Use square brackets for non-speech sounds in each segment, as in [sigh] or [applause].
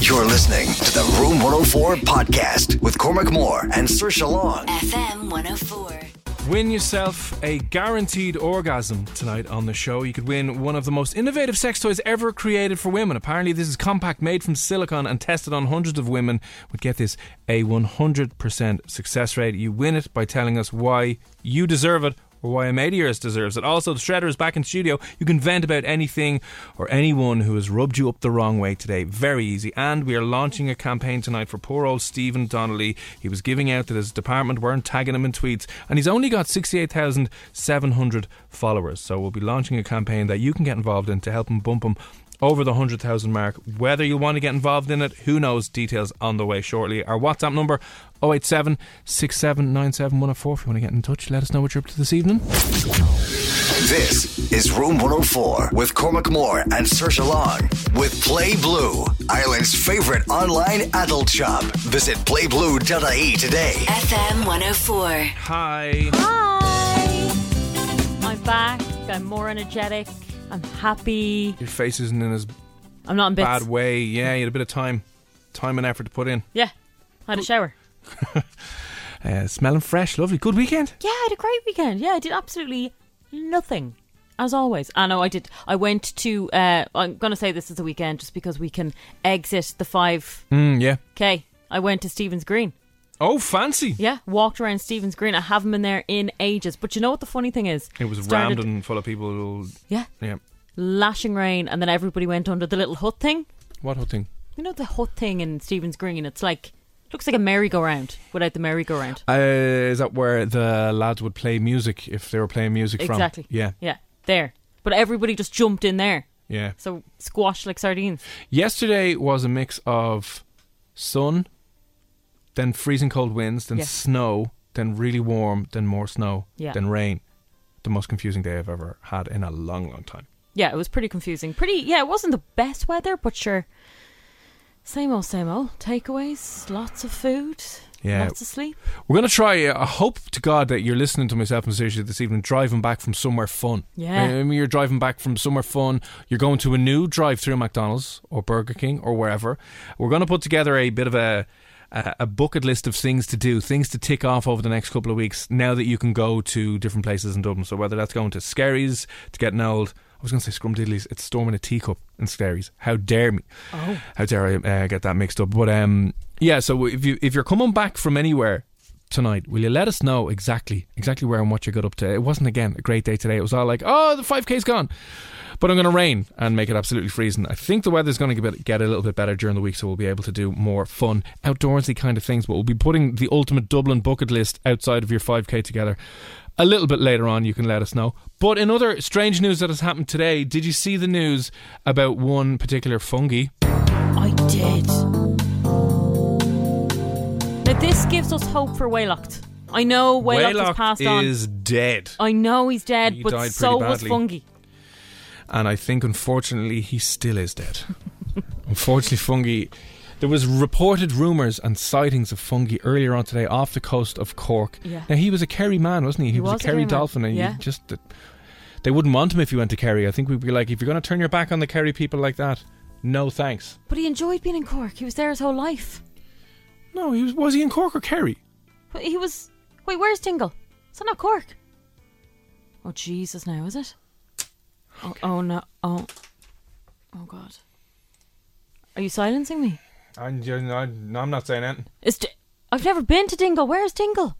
You're listening to the Room 104 podcast with Cormac Moore and Saoirse Long. FM 104. Win yourself a guaranteed orgasm tonight on the show. You could win one of the most innovative sex toys ever created for women. Apparently, this is compact, made from silicone, and tested on hundreds of women. Would get this a 100% success rate. You win it by telling us why you deserve it or why a yours deserves it. Also, the Shredder is back in studio. You can vent about anything or anyone who has rubbed you up the wrong way today. Very easy. And we are launching a campaign tonight for poor old Stephen Donnelly. He was giving out that his department weren't tagging him in tweets, and he's only got 68,700 followers. So we'll be launching a campaign that you can get involved in to help him bump him over the 100,000 mark. Whether you want to get involved in it, who knows? Details on the way shortly. Our WhatsApp number 087 6797 If you want to get in touch, let us know what you're up to this evening. This is Room 104 with Cormac Moore and Saoirse Long with Play Blue, Ireland's favorite online adult shop. Visit playblue.ie today. FM 104. Hi. Hi. I'm back. I'm more energetic. I'm happy. Your face isn't in as I'm not in bits. bad way. Yeah, you had a bit of time, time and effort to put in. Yeah. I had a shower. [laughs] Uh, smelling fresh, lovely. Good weekend. Yeah, I had a great weekend. Yeah, I did absolutely nothing. As always. I know I did. I went to, uh, I'm going to say this is a weekend just because we can exit the 5K. Mm, yeah. I went to Stephen's Green. Oh, fancy. Yeah, walked around Stephen's Green. I haven't been there in ages. But you know what the funny thing is? It was Started- rammed and full of people. Who, Yeah. yeah. Lashing rain, and then everybody went under the little hut thing. What whole thing? You know the hut thing in Stephen's Green? It's like, looks like a merry-go-round without the merry-go-round. Uh, is that where the lads would play music if they were playing music from? Exactly. Yeah, Yeah, there. But everybody just jumped in there. yeah. So squashed like sardines. Yesterday was a mix of sun, then freezing cold winds, then snow, then really warm, then more snow, Yeah. then rain. The most confusing day I've ever had in a long, long time. Yeah, it was pretty confusing. Pretty, yeah, it wasn't the best weather, but sure. Same old, same old. Takeaways, lots of food, Yeah. lots of sleep. We're going to try. uh, I hope to God that you're listening to myself and Sergio this evening, driving back from somewhere fun. Yeah. I mean, you're driving back from somewhere fun. You're going to a new drive-through McDonald's or Burger King or wherever. We're going to put together a bit of a a a bucket list of things to do, things to tick off over the next couple of weeks. Now that you can go to different places in Dublin, so whether that's going to Skerries to get an old. I was going to say Scrumdiddly's. It's storming a teacup in Skerries. How dare me? Oh. How dare I uh, get that mixed up? But um, yeah. So if you if you're coming back from anywhere tonight, will you let us know exactly exactly where and what you got up to? It wasn't again a great day today. It was all like, oh, the five k's gone, but I'm going to rain and make it absolutely freezing. I think the weather's going to get a little bit better during the week, so we'll be able to do more fun outdoorsy kind of things. But we'll be putting the ultimate Dublin bucket list outside of your five k together. A little bit later on, you can let us know. But in other strange news that has happened today, did you see the news about one particular fungi? I did. Now, this gives us hope for Waylocked. I know Waylocked has passed on. is dead. I know he's dead, He but died so pretty was badly. Fungi. and I think unfortunately he still is dead. [laughs] unfortunately, fungi. There was reported rumours and sightings of fungi earlier on today off the coast of Cork. Yeah. Now he was a Kerry man, wasn't he? He, He was, was a Kerry Kerry man. dolphin, and Yeah. you just they wouldn't want him if he went to Kerry. I think we'd be like, if you're going to turn your back on the Kerry people like that, no thanks. But he enjoyed being in Cork. He was there his whole life. No, he was. Was he in Cork or Kerry? He was. Wait, where's Dingle? Is that not Cork? Oh Jesus! Now is it? Oh, oh no! Oh, oh God! Are you silencing me? I'm, I'm, I'm not saying anything. Is D- I've never been to Dingle. Where's Dingle?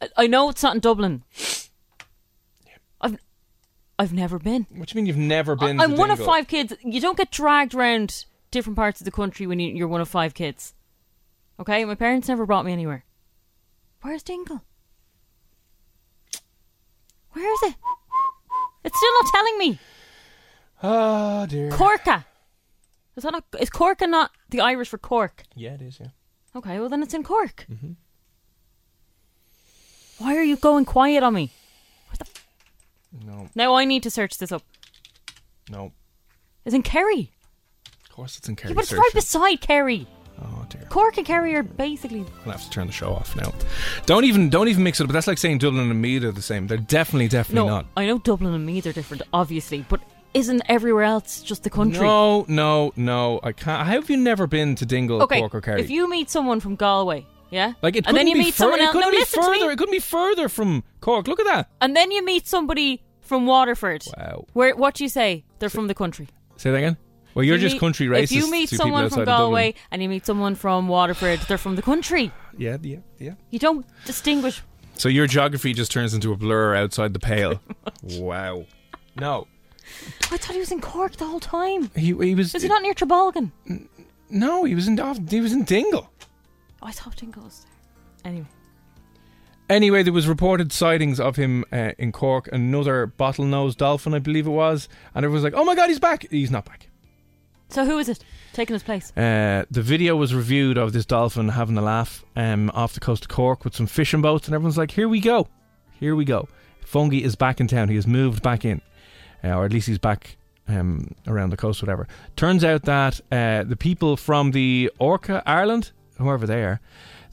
I, I know it's not in Dublin. I've I've never been. What do you mean you've never been? I, am one of five kids. You don't get dragged around different parts of the country when you, you're one of five kids. Okay, my parents never brought me anywhere. Where's Dingle? Where is it? It's still not telling me. Oh dear. Corca. Is that not? Is Corca not the Irish for Cork? Yeah, it is. Yeah. Okay, well then it's in Cork. Mm-hmm. Why are you going quiet on me? No, Now I need to search this up. no. It's in Kerry. Of course, it's in Kerry. Yeah, but it's right beside Kerry. Oh dear. Cork and Kerry are basically. I'll have to turn the show off now. Don't even don't even mix it up. That's like saying Dublin and Meath are the same. They're definitely definitely No, not. I know Dublin and Meath are different, obviously, but isn't everywhere else just the country? No, no, no. I can't. How have you never been to Dingle, Okay, Cork, or Kerry? if you meet someone from Galway, yeah, like it and then couldn't you be meet fur- someone It couldn't No, be further. It couldn't be further from Cork. Look at that. And then you meet somebody from Waterford. Wow. Where? What do you say? They're from the country. Say that again. Well, you're you just meet- country racist. If you meet someone from. Galway and you meet someone from Waterford, they're from the country. [sighs] yeah, yeah, yeah. You don't distinguish. So your geography just turns into a blur outside the pale. [laughs] wow. No, I thought he was in Cork the whole time. he he was. Is he not near Trabolgan? No, he was in Dov- he was in Dingle. Oh, I thought Dingle was there. Anyway, Anyway, there was reported sightings of him uh, in Cork. Another bottlenose dolphin, I believe it was, and everyone was like, "Oh my god, he's back!" He's not back. so who is it taking his place? Uh, the video was reviewed of this dolphin having a laugh um, off the coast of Cork with some fishing boats, and everyone's like, "Here we go, here we go." Fungi is back in town. He has moved back in, uh, or at least he's back um, around the coast, whatever. Turns out that uh, the people from the Orca Ireland, whoever they are,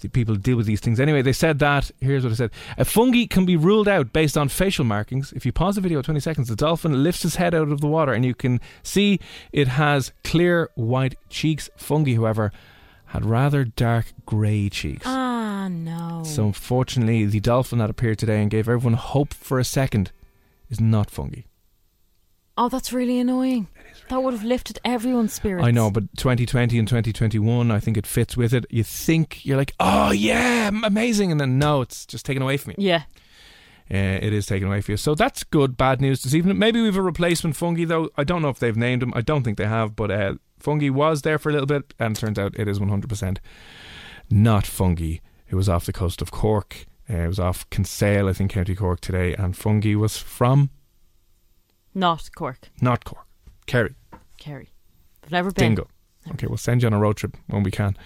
the people deal with these things. Anyway, they said that. Here's what I said: A fungi can be ruled out based on facial markings. If you pause the video 20 seconds, the dolphin lifts his head out of the water, and you can see it has clear white cheeks. Fungi, however, had rather dark grey cheeks. Ah, no. So unfortunately, the dolphin that appeared today and gave everyone hope for a second is not fungi. Oh, that's really annoying. that would have lifted everyone's spirits. I know, but 2020 and 2021, I think it fits with it. You think you're like, oh yeah, amazing, and then no, it's just taken away from you. Yeah. Uh, it is taken away from you. So that's good. Bad news this evening. Maybe we have a replacement fungi though. I don't know if they've named him. I don't think they have, but uh, fungi was there for a little bit, and turns out it is 100% not fungi. It was off the coast of Cork. Uh, it was off Kinsale, I think, County Cork today, and fungi was from Not Cork. not Cork, Kerry. Kerry. I've never been. Dingle. Okay, we'll send you on a road trip when we can.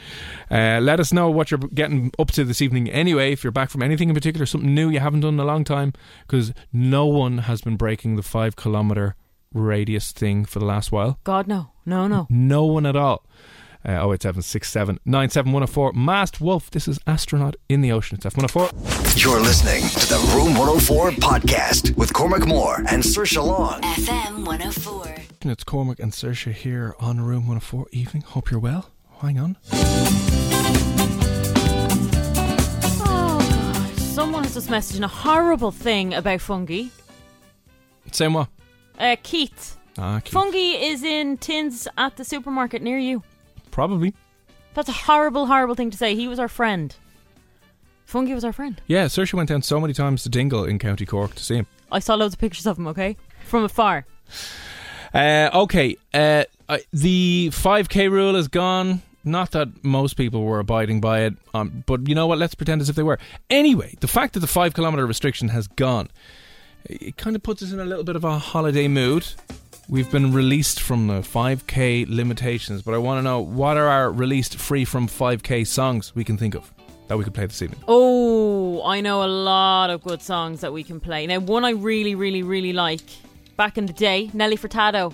Uh, let us know what you're getting up to this evening anyway. If you're back from anything in particular, something new you haven't done in a long time, because no one has been breaking the five kilometre radius thing for the last while. God, no. No, no. No one at all. Uh, 08767 97104. Masked Wolf. This is Astronaut in the Ocean. It's F104. You're listening to the Room 104 podcast with Cormac Moore and Saoirse Long. FM 104. It's Cormac and Saoirse here on Room 104 evening. Hope you're well. Hang on. Oh, God. Someone has just messaged in a horrible thing about fungi. Same what? Uh, Keith. Ah, Keith. Fungi is in tins at the supermarket near you. Probably. That's a horrible, horrible thing to say. He was our friend. Fungi was our friend. Yeah, Saoirse went down so many times to Dingle in County Cork to see him. I saw loads of pictures of him, okay? From afar. Uh, okay, uh, I- the 5k rule is gone. Not that most people were abiding by it, um, but you know what? Let's pretend as if they were. Anyway, the fact that the 5 kilometre restriction has gone, it kind of puts us in a little bit of a holiday mood. We've been released from the 5k limitations, but I want to know what are our released free from 5k songs we can think of that we could play this evening? Oh, I know a lot of good songs that we can play. Now, one I really, really, really like back in the day, Nelly Furtado.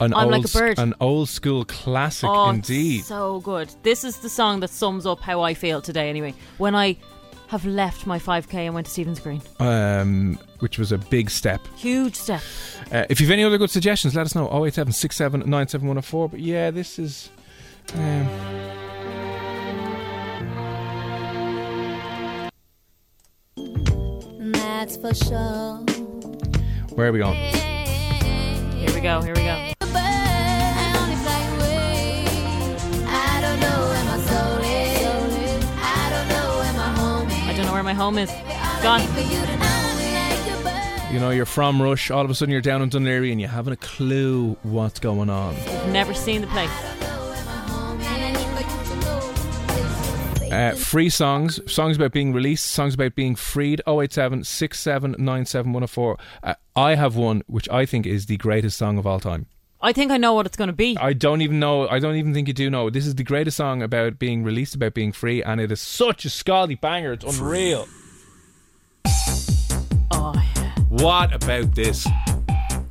An I'm old, Like a Bird. An old school classic oh, indeed. so good. This is the song that sums up how I feel today. Anyway, when I have left my 5k and went to Stephen's Green, um, which was a big step. huge step. Uh, if you've any other good suggestions, let us know. 087 But yeah, this is. Um, That's for sure. where are we going? Here we go. Here we go. My home is. Gone. You know, you're from Rush, all of a sudden you're down in Dún Laoghaire and you haven't a clue what's going on. Never seen the place. Uh, free songs, songs about being released, songs about being freed. 087 6797 Uh, I have one which I think is the greatest song of all time. I think I know what it's going to be. I don't even know. I don't even think you do know. This is the greatest song about being released, about being free, and it is such a scaldy banger. It's unreal. Oh, yeah. What about this?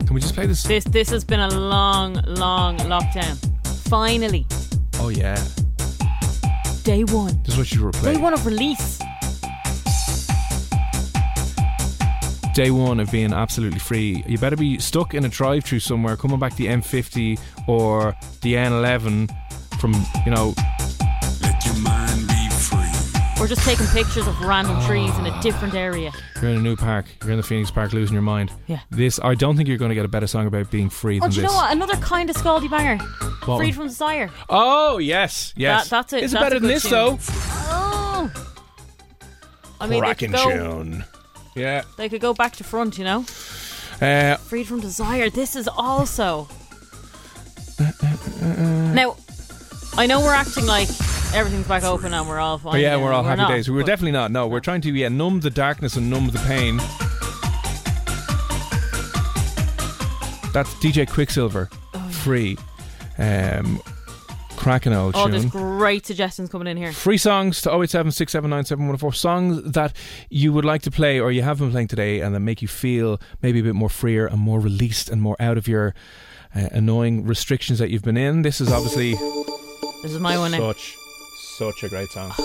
Can we just play this? This this has been a long, long lockdown. Finally, Oh yeah, day one. this is what you were playing. Day one of release. Day one of being absolutely free. You better be stuck in a drive-through somewhere, coming back the M50 or the N11 from you know. We're just taking pictures of random trees in a different area. You're in a new park. You're in the Phoenix Park, losing your mind. Yeah. This, I don't think you're going to get a better song about being free Oh, than do you this. know what? Another kind of scaldy banger. What Freed one? from Desire. Oh yes, yes. That- that's it. Is it That's better a than good this tune. though? Oh. I mean, they could, go, Yeah. they could go back to front, you know? Uh, Freed from Desire. This is also. Now, I know we're acting like everything's back open and we're all fine. oh yeah, we're all happy not, days. We were definitely not. No, we're trying to yeah numb the darkness and numb the pain. That's DJ Quicksilver, free, um, cracking old Oh, tune. there's great suggestions coming in here. Free songs to 087 679 songs that you would like to play or you have been playing today and that make you feel maybe a bit more freer and more released and more out of your uh, annoying restrictions that you've been in. This is obviously This is my one such, such a great song. I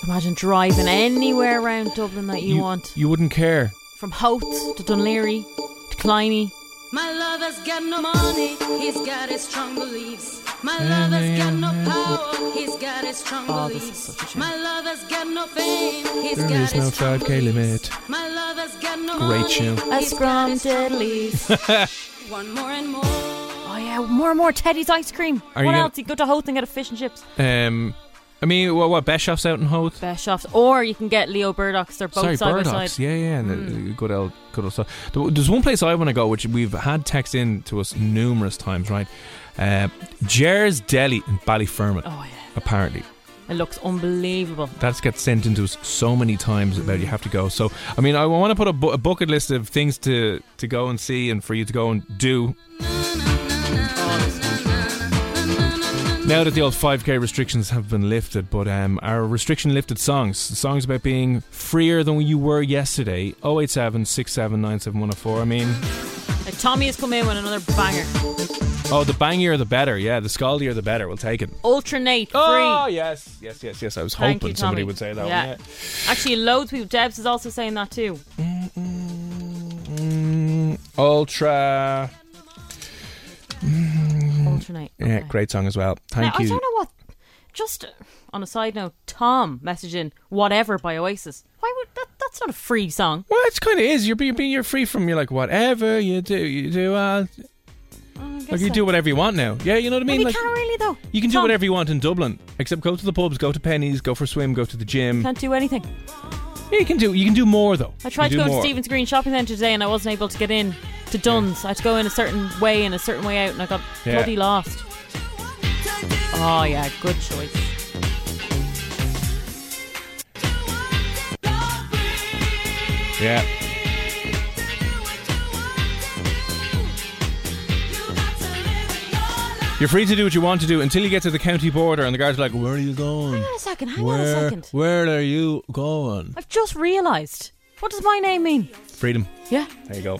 can imagine driving anywhere around Dublin that you, want. You wouldn't care. From Howth to Dún Laoghaire to Killiney. My lover's got no money, he's got his strong beliefs. My lover's got no power, he's got his strong Oh, beliefs. such a shame. My lover's got no fame, he's There got is his no strong 5k beliefs. limit. My lover's got no Great money, tune. A he's got scrum his strong beliefs. [laughs] One more and more. Oh yeah, more and more Teddy's ice cream. Are what you else? You go to Howth and get a fish and chips. Um, I mean, what, what Beshoff's out in Howth? Best shops. Or you can get Leo Burdocks. They're both Sorry, side by Burdocks. side. Hmm. Yeah, yeah. the- Good old, good old stuff. There- There's one place I want to go, which we've had text in to us numerous times, right? Uh, Jer's Deli in Ballyfermot, Oh yeah. apparently. It looks unbelievable. That's got sent into us so many times about you have to go. So, I mean, I want to put a, bu- a bucket list of things to, to go and see and for you to go and do. Now that the old 5k restrictions have been lifted, but um, our restriction lifted songs, songs about being freer than you were yesterday, 087 6797104. I mean, Tommy has come in with another banger. oh, the bangier the better. Yeah, the scaldier the better. We'll take it. Ultra Naté free. Oh, yes, yes, yes, yes. I was Thank hoping you, somebody would say that Yeah. one. Actually, loads of people. Debs is also saying that too. Mm, ultra. Yeah, Okay. great song as well. Thank now, you. I don't know what. Just on a side note, Tom messaging "Whatever" by Oasis. Why would that? That's not a free song. Well, it's kind of is. You're being, you're free from. You're like whatever you do, you do. Uh, I guess like you so. do whatever you want now. Yeah, you know what I Well, mean. you Like can't really though. you can do whatever you want in Dublin, except go to the pubs, go to Penneys, go for a swim, go to the gym. Can't do anything. Yeah, you can do. You can do more though. I tried to go to Stephen's Green Shopping Centre today and I wasn't able to get in to Dunnes. I had to go in a certain way and a certain way out and I got Yeah. bloody lost. Oh yeah, good choice. Yeah. You're free to do what you want to do until you get to the county border, and the guards are like, "Where are you going? Hang on a second, hang on a Where, second. where are you going?" I've just realised. What does my name mean? Freedom. Yeah, There you go,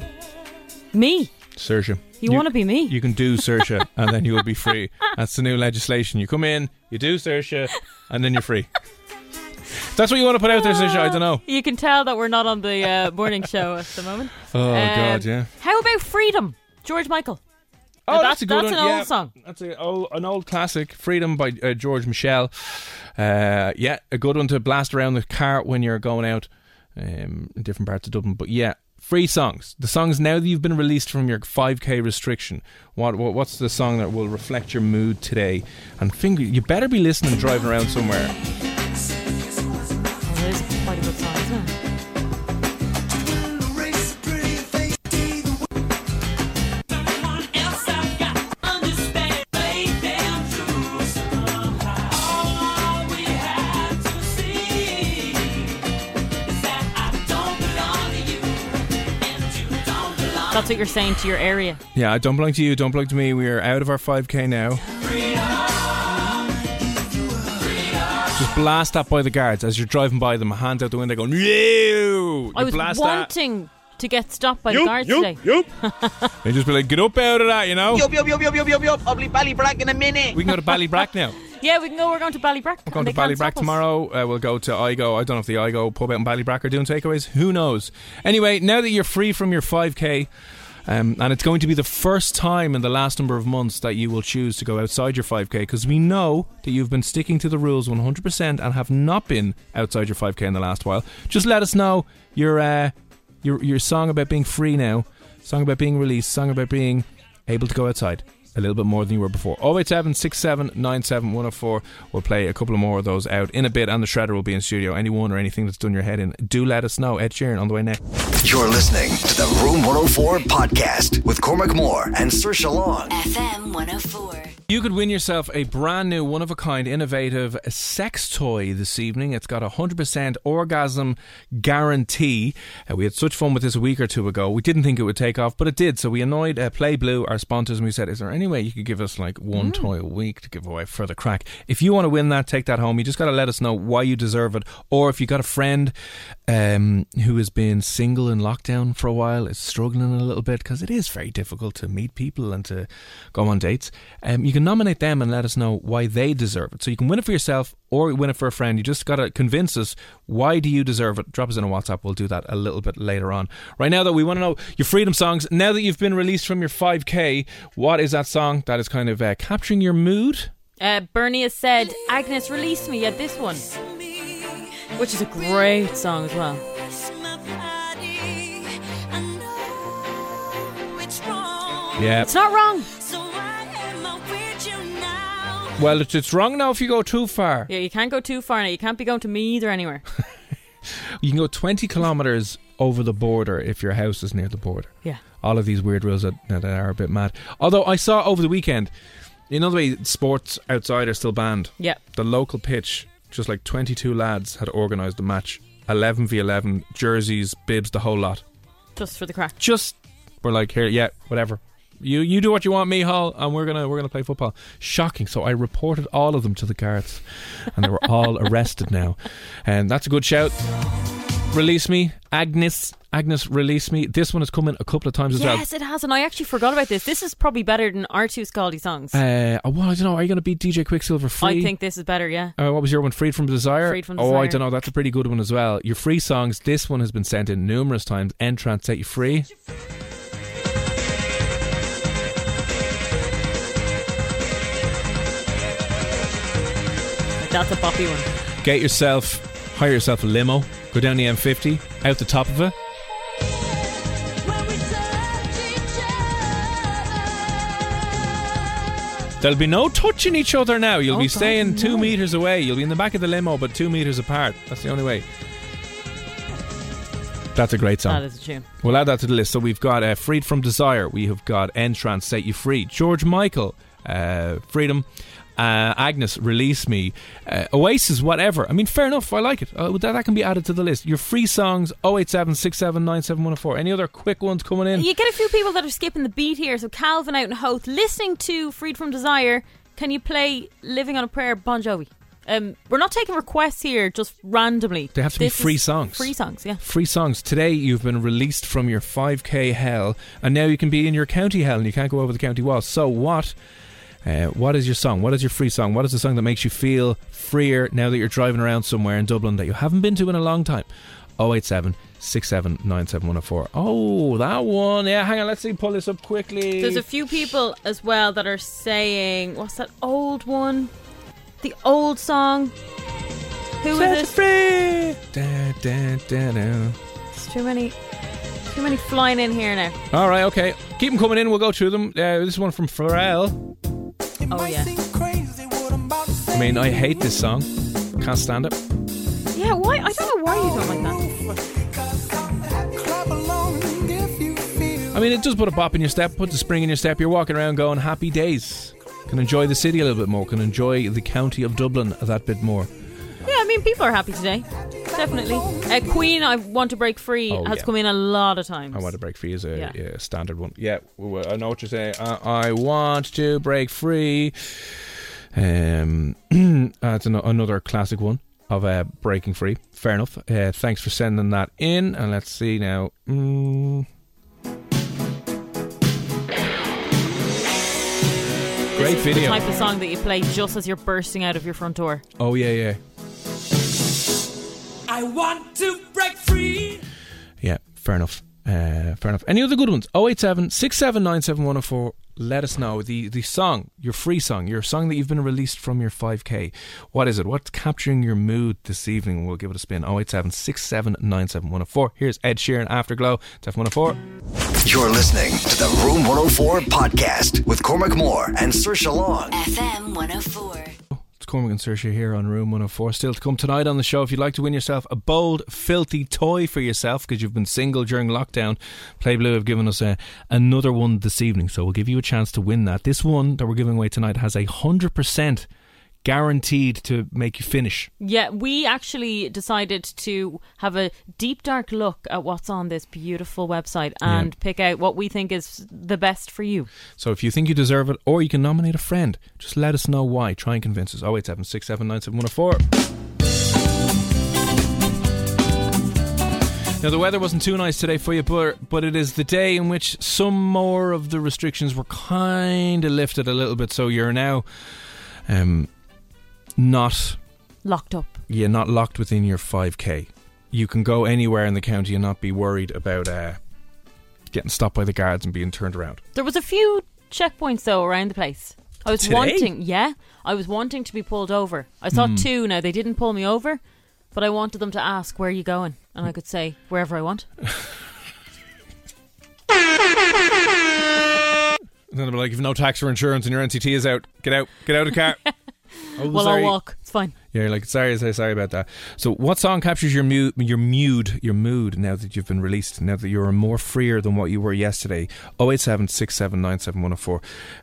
me. Saoirse. You, want to be me? You can do Saoirse, [laughs] and then you will be free. That's the new legislation. You come in, you do Saoirse, and then you're free. That's what you want to put out there, Saoirse. I don't know. You can tell that we're not on the uh, morning show at the moment. [laughs] Oh Um, God, yeah. How about Freedom? George Michael. Oh, Now, that's, that's- a good that's one. an old song. That's a, old, an old classic, "Freedom" by uh, George Michael. Uh, yeah, a good one to blast around the car when you're going out um, in different parts of Dublin. But yeah, free songs. The songs now that you've been released from your 5k restriction. What, what what's the song that will reflect your mood today? And finger, you better be listening driving around somewhere. That's what you're saying to your area. Yeah, don't belong to you, don't belong to me. We are out of our 5k now. Just blast that by the guards as you're driving by them, hand out the window going, No! I was blast that. wanting to get stopped by the guards today. [laughs] They just be like, Get up out of that, you know? Yup, yup, yup, yup, yup, yup, yup. I'll be Ballybrack in a minute. We can go to Ballybrack now. [laughs] Yeah, we can go. We're going to Ballybrack. We're going to Ballybrack tomorrow. Uh, we'll go to Igo. I don't know if the Igo pub out in Ballybrack are doing takeaways. Who knows? Anyway, now that you're free from your 5k, um, and it's going to be the first time in the last number of months that you will choose to go outside your 5k because we know that you've been sticking to the rules 100% and have not been outside your 5k in the last while. Just let us know your uh, your your song about being free now, song about being released, song about being able to go outside a little bit more than you were before. 087 67 97 104. We'll play a couple of more of those out in a bit, and the Shredder will be in studio. Anyone or anything that's done your head in, do let us know. Ed Sheeran on the way next. You're listening to the Room 104 podcast with Cormac Moore and Saoirse Long. FM 104. You could win yourself a brand new, one of a kind, innovative sex toy this evening. It's got a 100% orgasm guarantee. Uh, we had such fun with this a week or two ago. We didn't think it would take off, but it did. So we annoyed uh, Play Blue, our sponsors, and we said, Is there any way you could give us like one toy a week to give away for the crack? If you want to win that, take that home. You just got to let us know why you deserve it. Or if you got a friend um, who has been single in lockdown for a while, is struggling a little bit because it is very difficult to meet people and to go on dates, um, you can nominate them and let us know why they deserve it. So you can win it for yourself or win it for a friend. You just got to convince us why do you deserve it. Drop us in a WhatsApp. We'll do that a little bit later on. Right now, though, we want to know your freedom songs. Now that you've been released from your 5K, what is that song that is kind of uh, capturing your mood? Uh, Bernie has said, Agnes, release me. Yeah, this one. Which is a great song as well. Yeah. It's not wrong. Well, it's, it's wrong now if you go too far. Yeah, you can't go too far now. You can't be going to me either anywhere. [laughs] You can go 20 kilometres over the border if your house is near the border. Yeah. All of these weird rules that, that are a bit mad. Although I saw over the weekend, you know the way sports outside are still banned? Yeah. The local pitch, just like 22 lads had organised a match. 11 v 11, jerseys, bibs, the whole lot. Just for the crack. Just, we're like, here, yeah, whatever. You you do what you want, Micheál, and we're gonna we're gonna play football. Shocking. So I reported all of them to the guards, and they were all [laughs] arrested now. And that's a good shout. Release me, Agnes. Agnes, release me. This one has come in a couple of times as well. Yes, it has, and I actually forgot about this. This is probably better than our two Scaldy songs. Uh, oh, well, I don't know. Are you going to beat DJ Quicksilver free? I think this is better, yeah. Uh, what was your one? Freed from Desire? Freed from Desire. Oh, I don't know. That's a pretty good one as well. Your free songs, this one has been sent in numerous times. N-Trance Set You Free. That's a boppy one. Get yourself, hire yourself a limo, go down the M50, out the top of it. There'll be no touching each other now. You'll Oh, be God, staying two no. meters away. You'll be in the back of the limo, but two meters apart. That's the only way. That's a great song. That is a tune. We'll add that to the list. So we've got uh, Freed from Desire. We have got N-Trance, Set You Free. George Michael, uh, Freedom. Uh, Agnes, Release Me. Uh, Oasis, whatever. I mean, fair enough. I like it. Uh, that, that can be added to the list. Your free songs, 087 Any other quick ones coming in? You get a few people that are skipping the beat here. So Calvin out in Howth, listening to Freed from Desire. Can you play Living on a Prayer, Bon Jovi? Um, we're not taking requests here just randomly. They have to be free songs. Free songs, yeah. Free songs. Today you've been released from your 5k hell, and now you can be in your county hell, and you can't go over the county wall. So what? Uh, what is your song? What is your free song? What is the song that makes you feel freer now that you're driving around somewhere in Dublin that you haven't been to in a long time? 087 6797104. Oh, that one. Yeah, hang on. Let's see. Pull this up quickly. There's a few people as well that are saying, what's that old one? The old song. Who is Set it? free. Da, da, da, da. It's too many, too many flying in here now. All right, okay. Keep them coming in. We'll go through them. Uh, this one from Pharrell. Oh yeah. I mean, I hate this song. Can't stand it. Yeah, why? I don't know why you don't like that. I mean, it does put a bop in your step, puts a spring in your step. You're walking around going, happy days. Can enjoy the city a little bit more, can enjoy the county of Dublin that bit more. Yeah, I mean, people are happy today. Definitely. Uh, Queen, I want to break free Oh, has yeah. come in a lot of times. I want to break free is a, Yeah. yeah, standard one. Yeah, I know what you're saying. Uh, I want to break free. Um, [clears throat] that's an- another classic one of uh, breaking free. Fair enough. Uh, thanks for sending that in. And let's see now. Mm. Great video. The type of song that you play just as you're bursting out of your front door. Oh yeah, yeah, I want to break free. yeah. Fair enough. Uh, fair enough. Any other good ones? 087 6797104. Let us know the the song, your free song, your song that you've been released from your 5k. What is it? What's capturing your mood this evening? We'll give it a spin. 087 6797104. Here's Ed Sheeran Afterglow. It's F104. You're listening to the Room 104 podcast with Cormac Moore and Saoirse Long. FM 104. Cormac and Saoirse here on Room 104. Still to come tonight on the show. If you'd like to win yourself a bold, filthy toy for yourself because you've been single during lockdown, Play Blue have given us a, another one this evening. So we'll give you a chance to win that. This one that we're giving away tonight has a 100% guaranteed to make you finish. Yeah, we actually decided to have a deep, dark look at what's on this beautiful website and Yeah. pick out what we think is the best for you. So if you think you deserve it, or you can nominate a friend, just let us know why. Try and convince us. 087 Now the weather wasn't too nice today for you, but but it is the day in which some more of the restrictions were kind of lifted a little bit. So you're now, um, not Locked up. you're not locked within your 5k. You can go anywhere in the county and not be worried about uh, getting stopped by the guards and being turned around. There was a few checkpoints though around the place. I was Today? wanting, yeah, I was wanting to be pulled over. I saw Hmm. two. Now they didn't pull me over, but I wanted them to ask where are you going, and I could say wherever I want. And [laughs] then they'll be like, "You've no tax or insurance, and your NCT is out. Get out, get out of the car." [laughs] oh, well, sorry. I'll walk. It's fine. Yeah, you're like sorry, sorry, sorry about that. So, what song captures your mood, your mood, your mood now that you've been released? Now that you're more freer than what you were yesterday? 087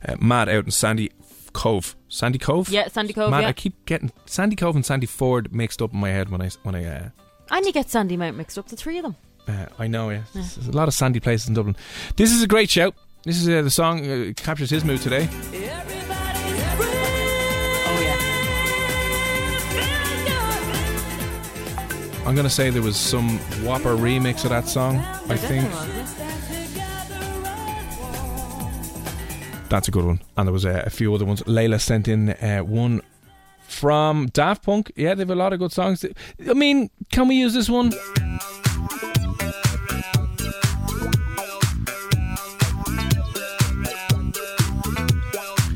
uh, Matt out in Sandy Cove, Sandy Cove. Yeah, Sandy Cove. Matt, yeah, I keep getting Sandy Cove and Sandy Ford mixed up in my head when I when I. Uh, and you get Sandy Mount mixed up. The three of them. uh, I know, yeah. There's a lot of sandy places in Dublin. This is a great shout. This is uh, the song uh, captures his mood today. Oh I'm gonna say there was some Whopper remix of that song. I think that's a good one, and there was uh, a few other ones. Layla sent in uh, one from Daft Punk. Yeah, they have a lot of good songs. I mean, can we use this one?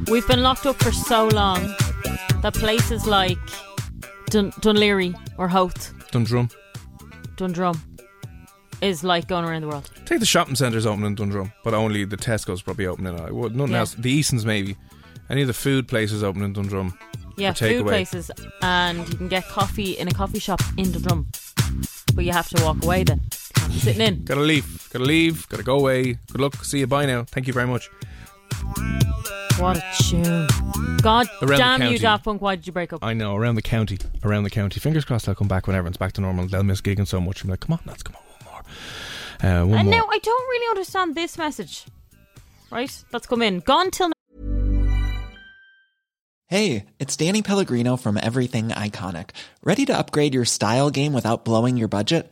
We've been locked up for so long that places like Dun- Dún Laoghaire or Howth, Dundrum. Dundrum, is like going around the world. Take the shopping centres open in Dundrum, but only the Tesco's probably opening. I would nothing Yeah. else. The Easons maybe. Any of the food places open in Dundrum. Yeah, for food takeaway. places, and you can get coffee in a coffee shop in Dundrum, but you have to walk away then. Can't be sitting in. [laughs] Gotta leave. Gotta leave. Gotta go away. Good luck. See you. Bye now. Thank you very much. What a tune! God Around damn you, county. Daft Punk! Why did you break up? I know, around the county. Around the county. Fingers crossed they'll come back when everyone's back to normal. They'll miss gigging so much. I'm like, come on, lads, come on, one more. Uh, one and more. now I don't really understand this message. Right, let's come in. Gone till Hey, it's Danny Pellegrino from Everything Iconic. Ready to upgrade your style game without blowing your budget?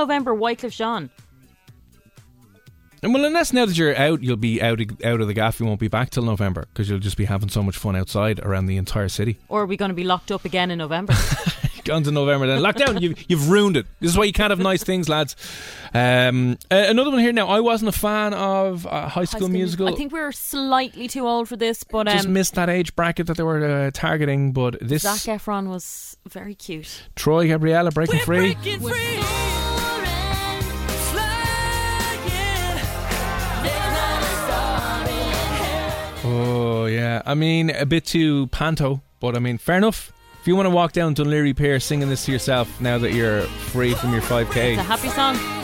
November, Wyclef Jean. And well, unless now that you're out, you'll be out out of the gaff. You won't be back till November because you'll just be having so much fun outside around the entire city. Or are we going to be locked up again in November? [laughs] Gone to November then. Lockdown, you've, you've ruined it. This is why you can't have nice things, lads. Um, uh, another one here now. I wasn't a fan of uh, High School Musical. I think we are slightly too old for this, but just um, missed that age bracket that they were uh, targeting. But this Zac Efron was very cute. Troy Gabriella breaking free. Oh yeah, I mean a bit too panto, but I mean fair enough. If you want to walk down Dún Laoghaire Pier singing this to yourself now that you're free from your 5k, It's a happy song. [sighs]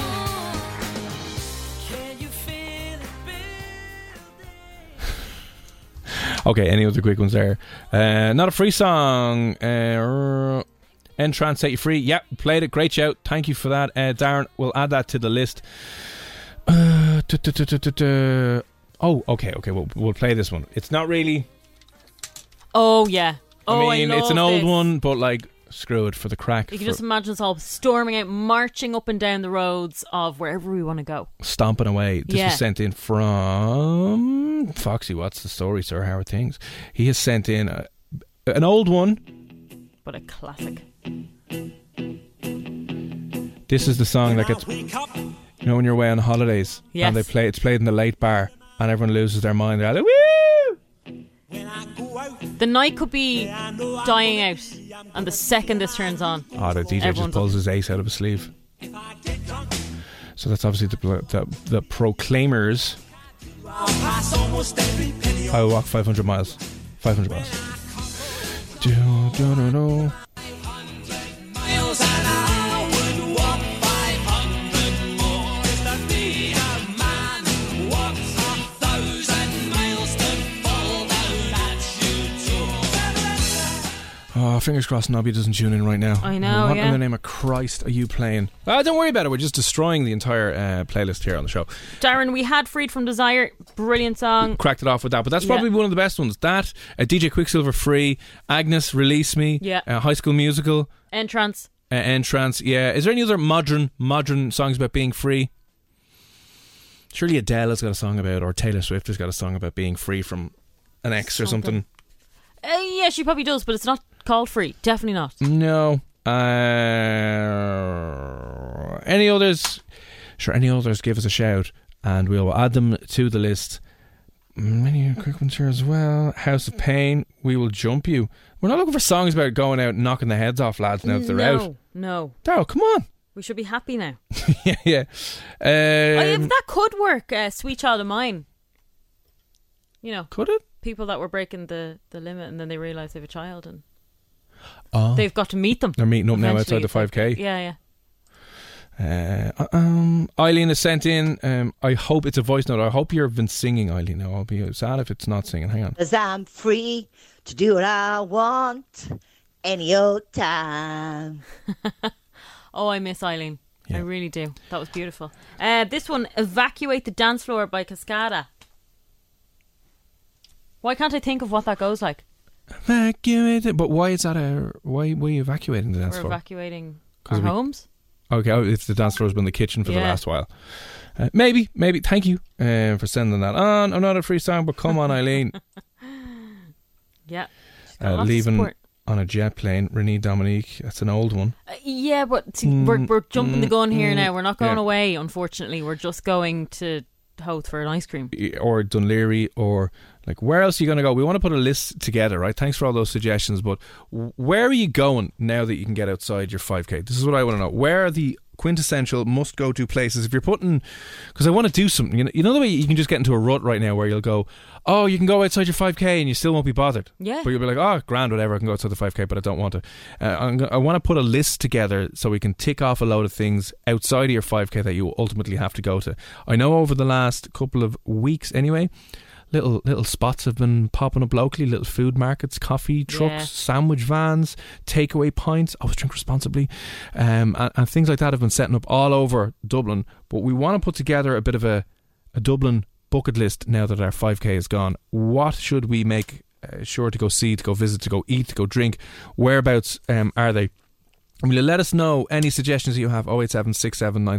Okay, any other quick ones there? Uh, not a free song. Uh, N-Trance set you free. Yep, played it. Great shout. Thank you for that, uh, Darren. We'll add that to the list. Uh, oh, okay, okay. We'll, we'll play this one. It's not really. Oh yeah. Oh, I mean, it's an old this. one, but like, screw it for the crack. You can for just imagine us all storming out, marching up and down the roads of wherever we want to go. stomping away. This Yeah. was sent in from Foxy. What's the story, sir? How are things? He has sent in a, an old one. But a classic. This is the song that gets. You know when you're away on holidays Yes. and they play. It's played in the late bar and everyone loses their mind. They're like, woo! The night could be dying out, and the second this turns on, Oh, the DJ just pulls his ace out of his sleeve. So that's obviously the the, the Proclaimers. I will walk 500 miles. 500 miles. Do, do, do, do. Fingers crossed Nobby doesn't tune in right now. I know, What yeah. in the name of Christ are you playing? Ah, don't worry about it. We're just destroying the entire uh, playlist here on the show. Darren, we had Freed from Desire, brilliant song. Cracked it off with that, but that's Yeah. probably one of the best ones. That, uh, DJ Quicksilver Free, Agnes Release Me, Yeah. uh, High School Musical, N-Trance. uh, N-Trance. Yeah. Is there any other modern modern songs about being free? Surely Adele has got a song about, or Taylor Swift has got a song about being free from an ex or something. Uh, yeah, she probably does, but it's not called Free. Definitely not. No. Uh, any others? Sure, any others, give us a shout and we'll add them to the list. Many quick ones here as well. House of Pain, We Will Jump You. We're not looking for songs about going out and knocking the heads off lads now if they're no, out. no. Daryl, come on. We should be happy now. [laughs] yeah, yeah. Oh, Um, that could work, uh, Sweet Child of Mine. You know. Could it? People that were breaking the, the limit and then they realise they have a child and oh, they've got to meet them. they're meeting up now outside the 5k. Yeah, yeah. Uh, um, Eileen has sent in. Um, I hope it's a voice note. I hope you've been singing, Eileen. Now I'll be sad if it's not singing. Hang on. Cause I'm free to do what I want any old time. [laughs] Oh, I miss Eileen. I really do. That was beautiful. Uh, this one, Evacuate the Dance Floor by Cascada. Why can't I think of what that goes like? Evacuated. But why is that a why? Why are you evacuating the dance We're floor? evacuating 'Cause our we- homes. Okay, oh, if the dance floor's been the kitchen for the Yeah. last while. Uh, maybe, maybe. Thank you uh, for sending that on. I'm not a free song, but come on, [laughs] Eileen. [laughs] Yeah. She's got Uh, lots of leaving support. on a jet plane. Renee Dominique. That's an old one. Uh, yeah, but see, we're, Mm, we're jumping the gun here mm, now. We're not going yeah. away, unfortunately. We're just going to Howth for an ice cream. or Dún Laoghaire or like where else are you going to go? We want to put a list together, right? Thanks for all those suggestions, but where are you going now that you can get outside your 5k? This is what I want to know. Where are the quintessential must go to places if you're putting because I want to do something. You know, you know the way you can just get into a rut right now where you'll go, oh, you can go outside your 5k and you still won't be bothered. Yeah. But you'll be like, oh, grand, whatever. I can go outside the 5k, but I don't want to. Uh, go- I want to put a list together so we can tick off a load of things outside of your 5k that you ultimately have to go to. I know over the last couple of weeks, anyway. Little little spots have been popping up locally. Little food markets, coffee trucks, Yeah. sandwich vans, takeaway pints. Always drink responsibly, um, and, and things like that have been setting up all over Dublin. But we want to put together a bit of a a Dublin bucket list now that our 5k is gone. What should we make uh, sure to go see, to go visit, to go eat, to go drink? Whereabouts um, are they? And will let us know any suggestions that you have? 087 I'll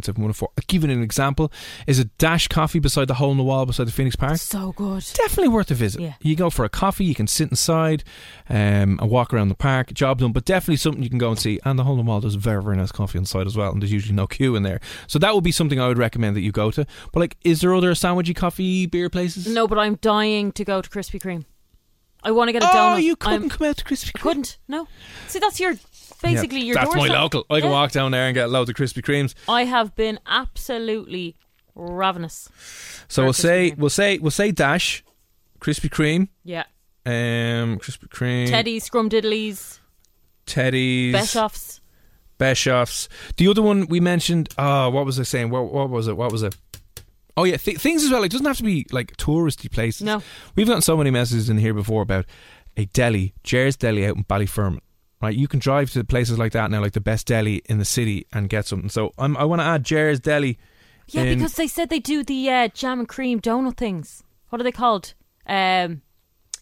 give you an example. Is it Dash Coffee beside the hole in the wall beside the Phoenix Park? So good. Definitely worth a visit. Yeah. You go for a coffee, you can sit inside um, and walk around the park, job done, but definitely something you can go and see. And the hole in the wall does very, very nice coffee inside as well, and there's usually no queue in there. So that would be something I would recommend that you go to. But like, is there other sandwichy coffee beer places? No, but I'm dying to go to Krispy Kreme. I want to get a Oh, donut. you couldn't I'm- come out to Krispy Kreme. I couldn't. No. See, that's your basically your That's my doorstep. local. I can Yeah. walk down there and get loads of Krispy Kremes. I have been absolutely ravenous. So we'll say Kreme. we'll say we'll say Dash, Krispy Kreme, yeah, um, Krispy Kreme, Teddy, Scrumdiddlies, Teddy's, Beshoffs. Beshoffs. The other one we mentioned. Oh, what was I saying? What, what was it? What was it? Oh yeah, th- things as well. It doesn't have to be like touristy places. No. we've gotten so many messages in here before about a deli, Jer's Deli out in Ballyfermot. Right, you can drive to places like that now, like the best deli in the city, and get something. So I'm, I want to add Jer's Deli. Yeah, in- because they said they do the uh, jam and cream donut things. What are they called? Um,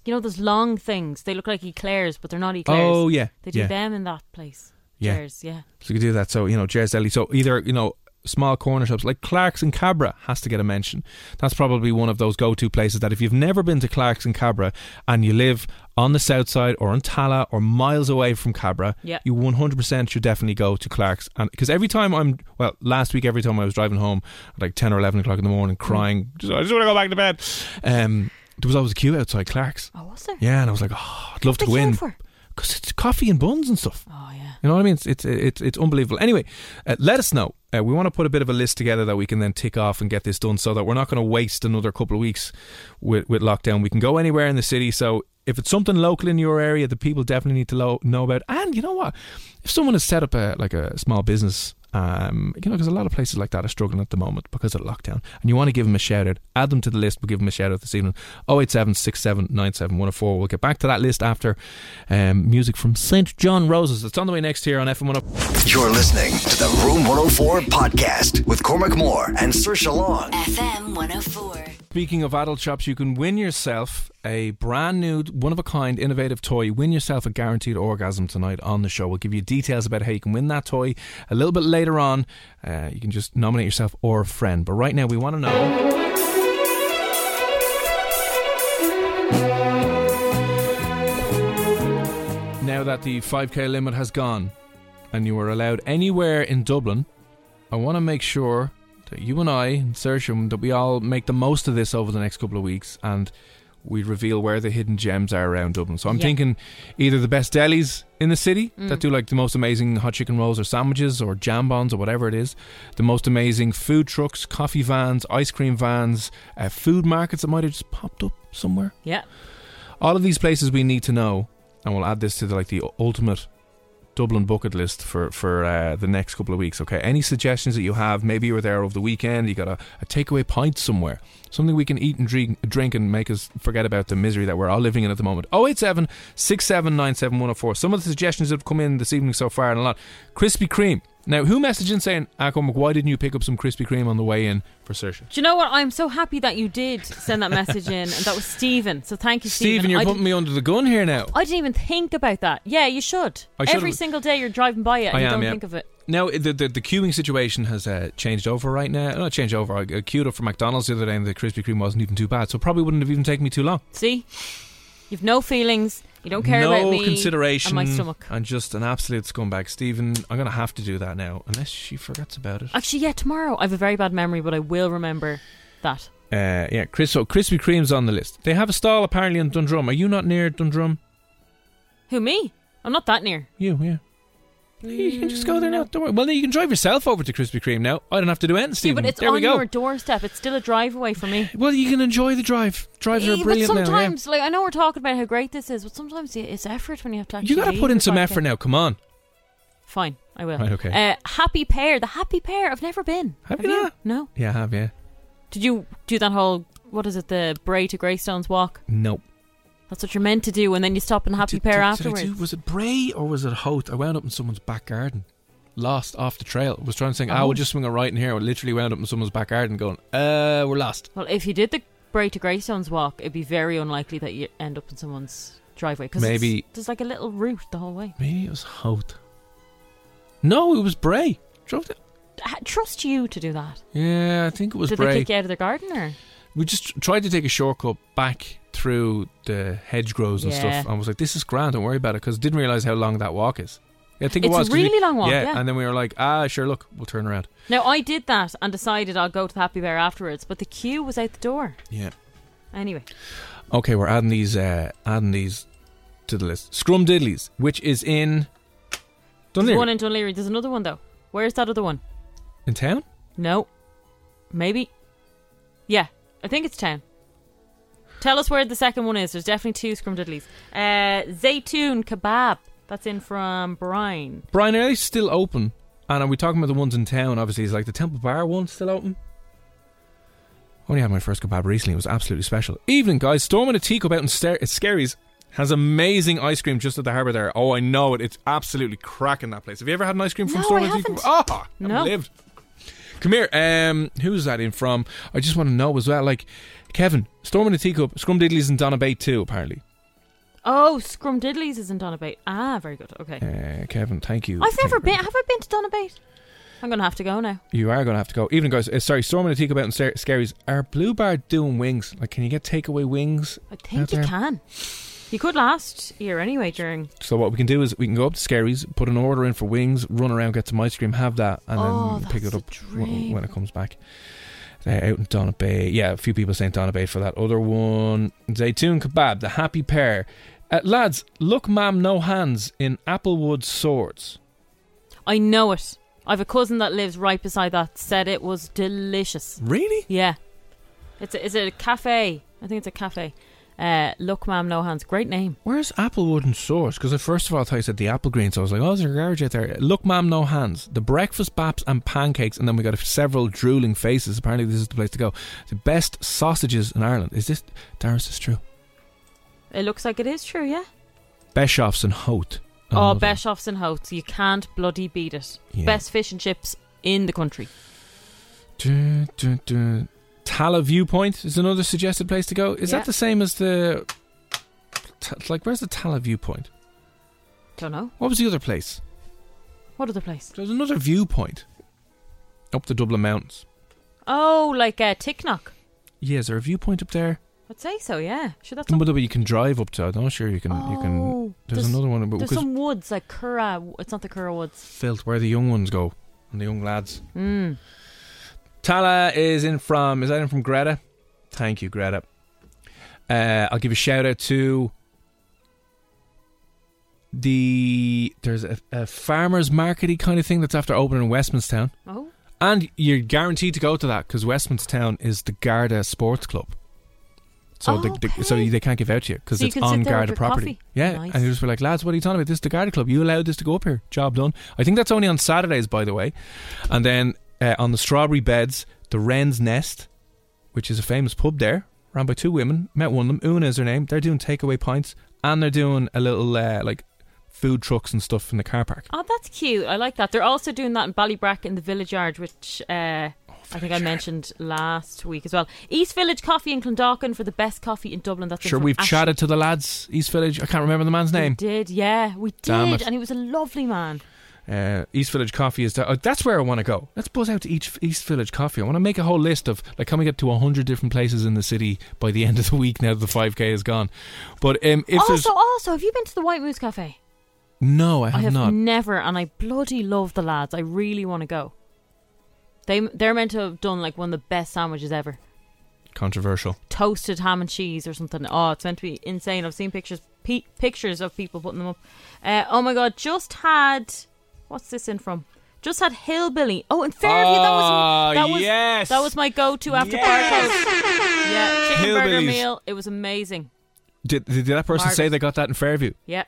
you know those long things. They look like eclairs, but they're not eclairs. Oh, yeah, they do yeah. them in that place. Yeah. Cheers, yeah. So you can do that. So, you know, Jer's Deli. So either, you know, small corner shops like Clark's and Cabra has to get a mention. That's probably one of those go to places that if you've never been to Clark's and Cabra and you live on the south side or on Tallaght or miles away from Cabra, Yeah. you 100% should definitely go to Clark's. And because every time I'm, well, last week, every time I was driving home at like 10 or 11 o'clock in the morning crying, just, I just want to go back to bed, um, there was always a queue outside Clark's. Oh, was there? Yeah, and I was like, oh, I'd love to What go in. Because it's coffee and buns and stuff. Oh yeah. You know what I mean? It's it's it's, it's unbelievable. Anyway, uh, let us know. Uh, we want to put a bit of a list together that we can then tick off and get this done, so that we're not going to waste another couple of weeks with with lockdown. We can go anywhere in the city. So if it's something local in your area that people definitely need to lo- know about, and you know what, if someone has set up a like a small business. Um, you know, because a lot of places like that are struggling at the moment because of lockdown, and you want to give them a shout out. Add them to the list. We'll give them a shout out this evening. 087 We'll get back to that list after um, music from St. John Roses. It's on the way next here on FM 104. You're listening to the Room 104 podcast with Cormac Moore and Saoirse Long. FM 104. Speaking of adult shops, you can win yourself a brand new, one of a kind, innovative toy. Win yourself a guaranteed orgasm tonight on the show. We'll give you details about how you can win that toy a little bit later on. Uh, you can just nominate yourself or a friend. But right now, we want to know. Now that the 5k limit has gone and you are allowed anywhere in Dublin, I want to make sure you and I, Saoirse, that we all make the most of this over the next couple of weeks and we reveal where the hidden gems are around Dublin. So I'm Yeah. thinking either the best delis in the city Mm. that do like the most amazing hot chicken rolls or sandwiches or jambons or whatever it is, the most amazing food trucks, coffee vans, ice cream vans, uh, food markets that might have just popped up somewhere. Yeah. All of these places we need to know, and we'll add this to the, like the ultimate Dublin bucket list for for uh, the next couple of weeks. Okay, any suggestions that you have? Maybe you were there over the weekend. You got a, a takeaway pint somewhere, something we can eat and drink, drink and make us forget about the misery that we're all living in at the moment. 087 6797104. Some of the suggestions that have come in this evening so far, and a lot. Krispy Kreme. Now, who messaged in saying, Akon, why didn't you pick up some Krispy Kreme on the way in for Saoirse? Do you know what? I'm so happy that you did send that message in, and that was Stephen. So thank you, Stephen. Stephen, you're I putting me under the gun here now. I didn't even think about that. Yeah, you should. I Every single day you're driving by it and I you am, don't yeah. think of it. Now the, the the queuing situation has uh, changed over right now. Not changed over. I I queued up for McDonald's the other day, and the Krispy Kreme wasn't even too bad. So it probably wouldn't have even taken me too long. See, you've no feelings. You don't care no about me consideration. and my stomach. And just an absolute scumbag, Stephen. I'm gonna have to do that now, unless she forgets about it. Actually, yeah, tomorrow. I have a very bad memory, but I will remember that. Uh, yeah, Chris. So Krispy Kreme's on the list. They have a stall apparently in Dundrum. Are you not near Dundrum? Who me? I'm not that near. You, yeah. You can just go there now. Don't worry. Well, then you can drive yourself over to Krispy Kreme now. I don't have to do anything, Yeah, but it's there on we go. your doorstep. It's still a drive away for me. Well, you can enjoy the drive. Drives are brilliant but now. yeah. sometimes, like I know we're talking about how great this is, but sometimes it's effort when you have to actually. You got to put in some effort now. Come on. Fine, I will. Right, okay. Uh, Happy Pear. the Happy Pear. I've never been. Have you not? No. Yeah, I have yeah. Did you do that whole what is it, the Bray to Greystones walk? Nope. That's what you're meant to do, and then you stop in Happy Did- did I afterwards. do- was it Bray or was it Howth? I wound up in someone's back garden. Lost off the trail. Was trying to think, oh. Oh. we'll just swing a right in here. I literally wound up in someone's back garden going, uh, we're lost. Well, if you did the Bray to Greystones walk, it'd be very unlikely that you end up in someone's driveway because Maybe- there's like a little route the whole way. Maybe it was Howth. No, it was Bray. Drove Trust you to do that. Yeah, I think it was did Bray. they kick you out of their garden or? We just tried to take a shortcut back through the hedgerows and Yeah. stuff. And I was like, this is grand, don't worry about it, because didn't realise how long that walk is. Yeah, I think It's it a was. 'cause we- really long walk, yeah. and then we were like, ah, sure, look, we'll turn around. Now I did that and decided I'll go to the Happy Pear afterwards, but the queue was out the door. Yeah. Anyway, Okay, we're adding these, uh, adding these to the list. Scrum Diddleys, which is in there's Dún Laoghaire. one in Dún Laoghaire. There's another one though. Where's that other one? in town. No, maybe. Yeah, I think it's town. Tell us where the second one is. There's definitely two scrumdiddlies. Uh, Zaytoon Kebab. That's in from Brine. Brian, are they still open? And are we talking about the ones in town? Obviously, is like the Temple Bar one still open? Only had my first kebab recently. It was absolutely special. Evening, guys. Storm in a teacup out in Ster- at Skerries has amazing ice cream just at the harbour there. Oh, I know it. It's absolutely cracking that place. Have you ever had an ice cream from No, Storm I in a teacup? Oh, I've No. lived. Come here. Um, who's that in from? I just want to know as well. Like Kevin, Storm in a teacup, Scrum Diddleys and Donabate too. Apparently, Oh, Scrumdiddlies isn't Donabate. Ah, very good. Okay. uh, Kevin, thank you. I've never been. Have I been to Donabate? I'm gonna have to go now. You are going to have to go. Even guys, uh, sorry, Storm in a teacup out in Scar- Skerries. Are Blue Bar doing wings? Like, can you get takeaway wings? I think you there? can. You could last year anyway during. So what we can do is we can go up to Skerries, put an order in for wings, run around, get some ice cream, have that, and Oh, then pick it up w- when it comes back. Uh, out in Donabate, yeah, a few people saying Donabate for that other one. Zaytoon kebab, the Happy Pear. Uh, lads, look, ma'am, no hands in Applewood Swords. I know it. I've a cousin that lives right beside that. Said it was delicious. Really? Yeah. It's a, it's a cafe. I think it's a cafe. Uh, look, ma'am, no hands. Great name. Where's Applewood and Swords? Because I first of all I thought you said the apple green, so I was like, oh, there's a garage out there. Look, ma'am, no hands. The breakfast baps and pancakes, and then we got several drooling faces. Apparently, this is the place to go. The best sausages in Ireland. Is this, Darius, is true? It looks like it is true. Yeah. Beshoff's and Howth. Oh, Another. Beshoff's and Howth. You can't bloody beat it. Yeah. Best fish and chips in the country. Dun, dun, dun. Tallaght Viewpoint is another suggested place to go. Is Yeah. that the same as the. Like, where's the Tallaght Viewpoint? Don't know. What was the other place? What other place? There's another viewpoint up the Dublin Mountains. Oh, like uh, Ticknock. Yeah, is there a viewpoint up there? I'd say so. Yeah. Sure, that's. But you can drive up to. I'm not sure you can. you Oh, can. There's, another one. But There's some woods like Curra. It's not the Curra Woods. Filt, where the young ones go and the young lads. Mm. Tallaght is in from. Is that in from Greta? Thank you, Greta. Uh, I'll give a shout out to the. There's a, a farmers markety kind of thing that's after opening in Westmanstown. Oh. And you're guaranteed to go to that because Westmanstown is the Garda Sports Club. So, Oh, the, the, so they can't give out to you because So you it's can on Garda property. coffee. Yeah, Nice. and you just be like, lads, what are you talking about? This is the Garda Club. You allowed this to go up here. Job done. I think that's only on Saturdays, by the way. And then uh, on the Strawberry Beds, the Wren's Nest, which is a famous pub there, run by two women. Met one of them. Una is her name. They're doing takeaway pints and they're doing a little uh, like food trucks and stuff in the car park. Oh, that's cute. I like that. They're also doing that in Ballybrack in the Village Yard, which uh, I think I mentioned last week as well. East Village Coffee in Clondalkin for the best coffee in Dublin. That's Sure, we've Ashley. chatted to the lads, East Village. I can't remember the man's We name. did, yeah, we did, and he was a lovely man. Uh, East Village Coffee is that, uh, that's where I want to go. Let's buzz out to each East Village Coffee. I want to make a whole list of like can we get to hundred different places in the city by the end of the week now that the five k is gone. But um, if also, also, have you been to the White Moose Cafe? no, I I have, have not. never, and I bloody love the lads. I really want to go. They they're meant to have done like one of the best sandwiches ever. Controversial. Toasted ham and cheese or something. Oh, it's meant to be insane. I've seen pictures pictures of people putting them up. Uh, oh my god, just had What's this in from? Just had hillbilly. Oh, in Fairview. that was that was Ah, yes. that was my go-to after Yes. Yeah, chicken burger meal. It was amazing. Did, did that person say they got that in Fairview? Yeah.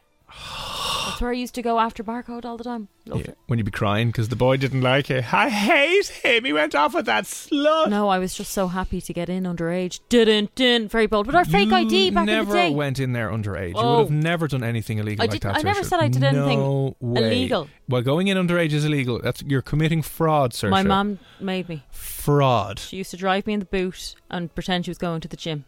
That's where I used to go after Barcode all the time. Loved it. When you'd be crying because the boy didn't like it. I hate him. He went off with that slut. No, I was just so happy to get in underage. Didn't, didn't. Very bold. But our fake you ID back never in the day. Never went in there underage. You Oh. would have oh. never done anything illegal I like didn't- that. I never said I did anything no way. illegal. Well, going in underage is illegal. That's you're committing fraud, sir. My mum made me. Fraud. She used to drive me in the boot and pretend she was going to the gym.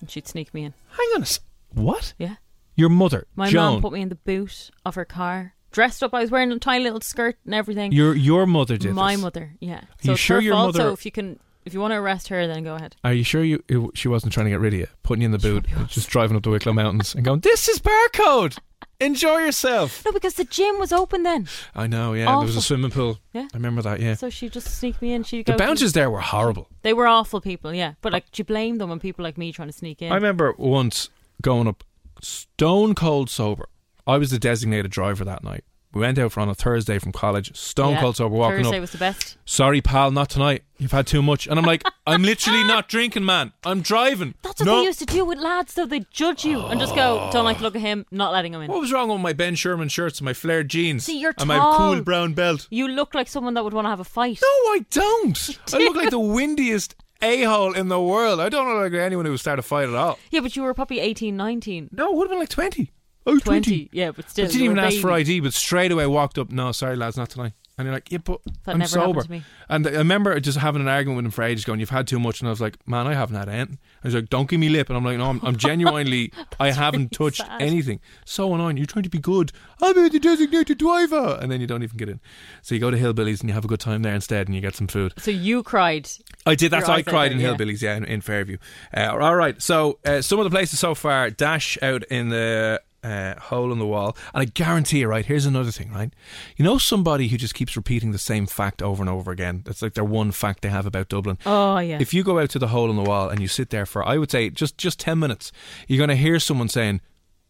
And she'd sneak me in. Hang on a s- What? Yeah. Your mother, My Joan. mum put me in the boot of her car. Dressed up. I was wearing a tiny little skirt and everything. Your your mother did. My this. mother, yeah. Are So you it's sure her your fault, mother? So if you can, if you want to arrest her, then go ahead. Are you sure you it- she wasn't trying to get rid of you, putting you in the boot, just driving up the Wicklow Mountains and going, "This is barcode. Enjoy yourself." No, because the gym was open then. I know. Yeah, there was a swimming pool. Yeah. I remember that. Yeah. So she just sneaked me in. She'd the bouncers there were horrible. They were awful people, yeah. But like, do you blame them when people like me trying to sneak in? I remember once going up stone cold sober. I was the designated driver that night. We went out for on a Thursday from college, stone Yeah, cold sober, walking Thursday up. was the best. Sorry, pal, not tonight. You've had too much. And I'm like, [laughs] I'm literally not drinking, man. I'm driving. That's what no. they used to do with lads, though. They'd judge you and just go, oh. don't like the look of him, not letting him in. What was wrong with my Ben Sherman shirts and my flared jeans? See, you're and my cool brown belt. You look like someone that would want to have a fight. No, I don't. I look like the windiest a hole in the world. I don't look like anyone who would start a fight at all. Yeah, but you were probably 18, 19. No, it would have been like 20. I was 20. Yeah, but still. I didn't even ask for. ID, but straight away walked up. No, sorry, lads, not tonight. And you're like, yeah, but That I'm never sober. to me. And I remember just having an argument with him for ages, going, "You've had too much," and I was like, "Man, I haven't had anything." I was like, "Don't give me lip," and I'm like, "No, I'm, I'm [laughs] genuinely, I haven't [laughs] touched sad. anything." So annoying. You're trying to be good. I'm the designated driver, and then you don't even get in. So you go to Hillbillies and you have a good time there instead, and you get some food. So you cried. I did. That's I cried in yeah. Hillbillies, yeah, in, in Fairview. Uh, all right. So uh, some of the places so far: Dash out in the uh, hole in the wall, and I guarantee you, right? Here's another thing, right? You know, somebody who just keeps repeating the same fact over and over again. That's like their one fact they have about Dublin. Oh, yeah. If you go out to the hole in the wall and you sit there for, I would say, just just ten minutes, you're going to hear someone saying.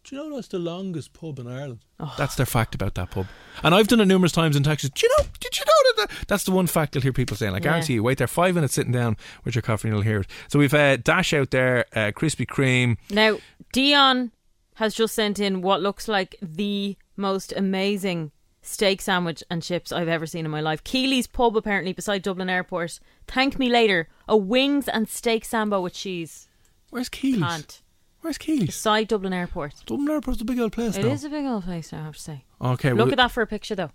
Do you know that's the longest pub in Ireland? Oh. That's their fact about that pub. And I've done it numerous times in taxis. Do you know? Did you know that? that that's the one fact you'll hear people saying. I Yeah. guarantee you, wait there five minutes sitting down with your coffee and you'll hear it. So we've uh, Dash out there, uh, Krispy Kreme. Now, Dion has just sent in what looks like the most amazing steak sandwich and chips I've ever seen in my life. Keely's Pub, apparently, beside Dublin Airport. Thank me later. A wings and steak sambo with cheese. Where's Keely's? Can't. Where's Keely's? Beside Dublin Airport. Dublin Airport's a big old place It now. is a big old place now, I have to say. Okay, Look well- at that for a picture, though.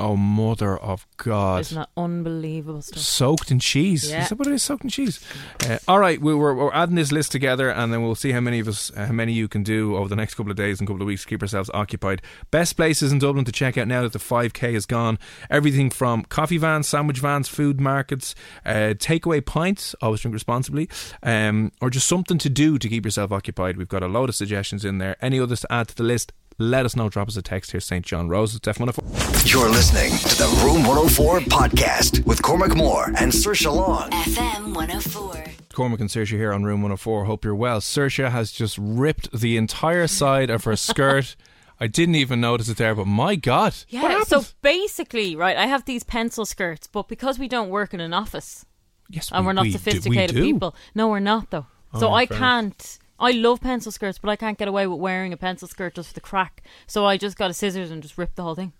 Oh, mother of God. Isn't that unbelievable stuff? Soaked in cheese. Yeah. Is that what it is? Soaked in cheese. Uh, all right, we, we're, we're adding this list together, and then we'll see how many of us, uh, how many you can do over the next couple of days and couple of weeks to keep ourselves occupied. Best places in Dublin to check out now that the 5K is gone. Everything from coffee vans, sandwich vans, food markets, uh, takeaway pints. Always drink responsibly, um, or just something to do to keep yourself occupied. We've got a load of suggestions in there. Any others to add to the list? Let us know. Drop us a text here, St. John Rose. It's F104. You're listening to the Room 104 podcast with Cormac Moore and Saoirse Long. FM 104. Cormac and Saoirse here on Room 104. Hope you're well. Saoirse has just ripped the entire side of her skirt. I didn't even notice it there, but my God. Yeah, happened? so basically, right, I have these pencil skirts, but because we don't work in an office, yes, and we- we're not we do- we sophisticated do. people. No, we're not though. so Oh, I can't. I love pencil skirts, but I can't get away with wearing a pencil skirt just for the crack. So I just got a scissors and just ripped the whole thing.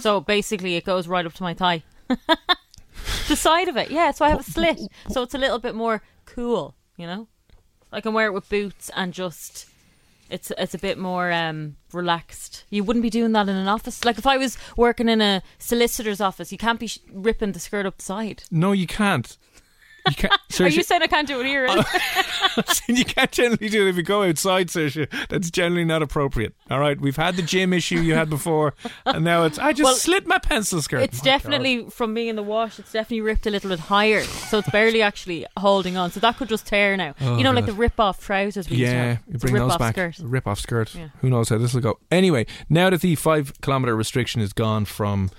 So basically, it goes right up to my thigh. [laughs] the side of it, yeah. So I have a slit, so it's a little bit more cool. You know, I can wear it with boots and just. It's it's a bit more um, relaxed. You wouldn't be doing that in an office. Like if I was working in a solicitor's office, you can't be sh- ripping the skirt up the side. No, you can't. You can't. [laughs] Are you saying I can't do it here? [laughs] you can't generally do it if you go outside, Saoirse. That's generally not appropriate. All right, we've had the gym issue you had before, [laughs] and now it's I just Well, slit my pencil skirt. it's My God. definitely from being in the wash. It's definitely ripped a little bit higher, so it's barely actually holding on. So that could just tear now. Oh, you know, like the rip-off trousers. We Yeah, you bring those back. Skirt. Rip off skirt. Yeah. Who knows how this will go? Anyway, now that the five kilometre restriction is gone from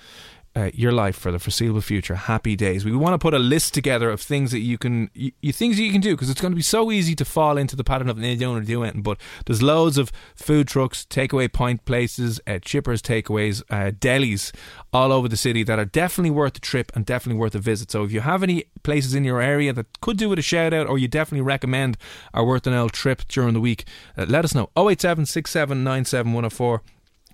uh, your life for the foreseeable future. Happy days. We want to put a list together of things that you can, you, things that you can do because it's going to be so easy to fall into the pattern of "Nah, don't do anything. But there's loads of food trucks, takeaway point places, uh, chippers, takeaways, uh, delis all over the city that are definitely worth the trip and definitely worth a visit. So if you have any places in your area that could do with a shout out or you definitely recommend are worth an old trip during the week, uh, let us know. 087 104.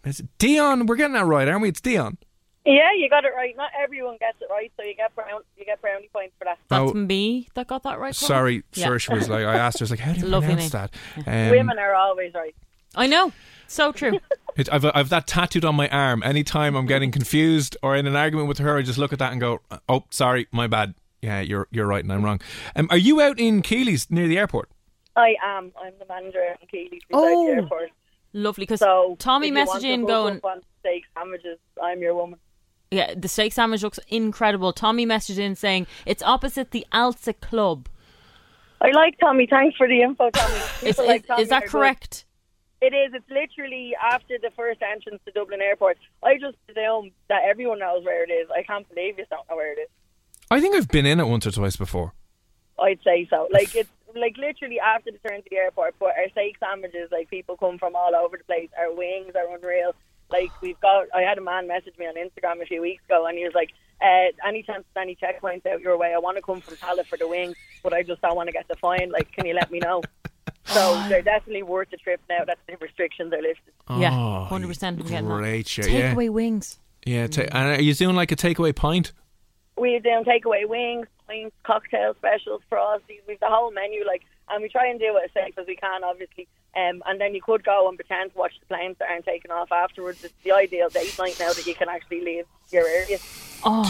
Is Dion? We're getting that right, aren't we? It's Dion. Yeah, you got it right. Not everyone gets it right, so you get brown, you get brownie points for that. That's Oh. me that got that right. Colin. Sorry, Yeah. Saoirse was like, I asked her, I was like, how do you a lovely pronounce name. that? Um, Women are always right. I know. So true. [laughs] It, I've, I've that tattooed on my arm. Anytime I'm getting confused or in an argument with her, I just look at that and go, "Oh, sorry, my bad. Yeah, you're you're right, and I'm wrong." Um, are you out in Keeley's near the airport? I am. I'm the manager in Keeley beside Oh. the airport. Lovely. Because So Tommy if you want to messaging going, up on steak sandwiches. I'm your woman. Yeah, the steak sandwich looks incredible. Tommy messaged in saying it's opposite the ALSAA Club. I like Tommy. Thanks for the info, Tommy. [laughs] Is, People is, like Tommy is that are good. correct? It is. It's literally after the first entrance to Dublin Airport. I just presume that everyone knows where it is. I can't believe you don't know where it is. I think I've been in it once or twice before. I'd say so. [sighs] Like it's like literally after the turn to the airport. But our steak sandwiches, like people come from all over the place. Our wings are unreal. Like we've got. I had a man message me on Instagram a few weeks ago, and he was like, uh, "Any chance of any checkpoints out your way? I want to come from Tallaght for the wings, but I just don't want to get the fine. Like, can you let me know?" So [laughs] they're definitely worth the trip now that the restrictions are lifted. yeah, hundred percent. I'm getting that. great yeah. Takeaway wings. Yeah, ta- and are you doing like a takeaway pint? We're doing takeaway wings, pints, cocktail specials, frosties. We've the whole menu, like, and we try and do it as safe as we can, obviously. Um, and then you could go and pretend to watch the planes that aren't taking off afterwards. It's the ideal date night now that you can actually leave your area. Oh,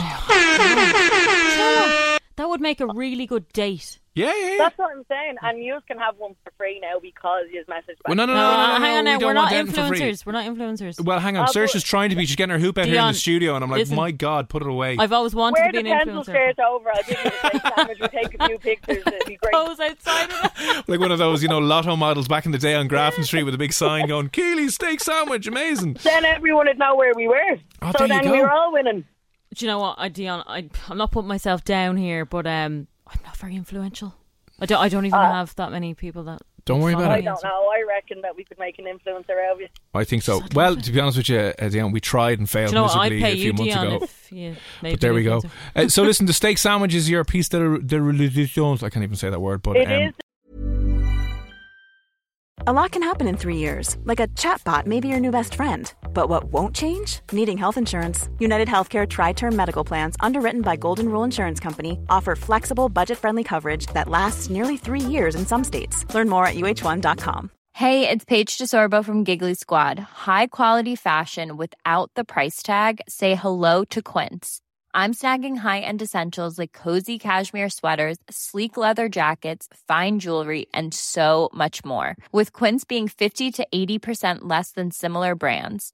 [laughs] that would make a really good date. Yeah, yeah, That's what I'm saying. And you can have one for free now because you message back. Well, no, no, no, no, no, no, hang on we now. don't We're not want anything for free. influencers. We're not influencers. Well, hang on. Uh, Saoirse's but- trying to be. She's getting her hoop out here in the studio, and I'm like, listen. my God, put it away. I've always wanted Wear to be an the an pencil influencer. skirt over. I'll give you the steak sandwich. We'll take a few pictures. It'd be great. [laughs] Goes outside of it. like one of those, you know, lotto models back in the day on Grafton Street with a big sign going, Keely's steak sandwich, amazing. Then everyone would know where we were. Oh, so there you then we go. were all winning. Do you know what, I, Dion? I, I'm not putting myself down here, but um, I'm not very influential. I don't. I don't even Uh, have that many people that. Don't worry about I it. me. don't know. I reckon that we could make an influencer out of you. I think so. Well, to be honest with you, uh, Dion, we tried and Do failed you know what? I'd miserably pay a few you, months Dion, ago. if you made But there me we go. influencer. Uh, so listen, the steak sandwich is your piece de, de religion. I can't even say that word, but It um, is A lot can happen in three years, like a chatbot may be your new best friend. But what won't change? Needing health insurance. United Healthcare TriTerm Medical Plans, underwritten by Golden Rule Insurance Company, offer flexible, budget friendly coverage that lasts nearly three years in some states. Learn more at uhone.com. Hey, it's Paige DeSorbo from Giggly Squad. High quality fashion without the price tag. Say hello to Quince. I'm snagging high-end essentials like cozy cashmere sweaters, sleek leather jackets, fine jewelry, and so much more. With Quince being 50 to 80% less than similar brands.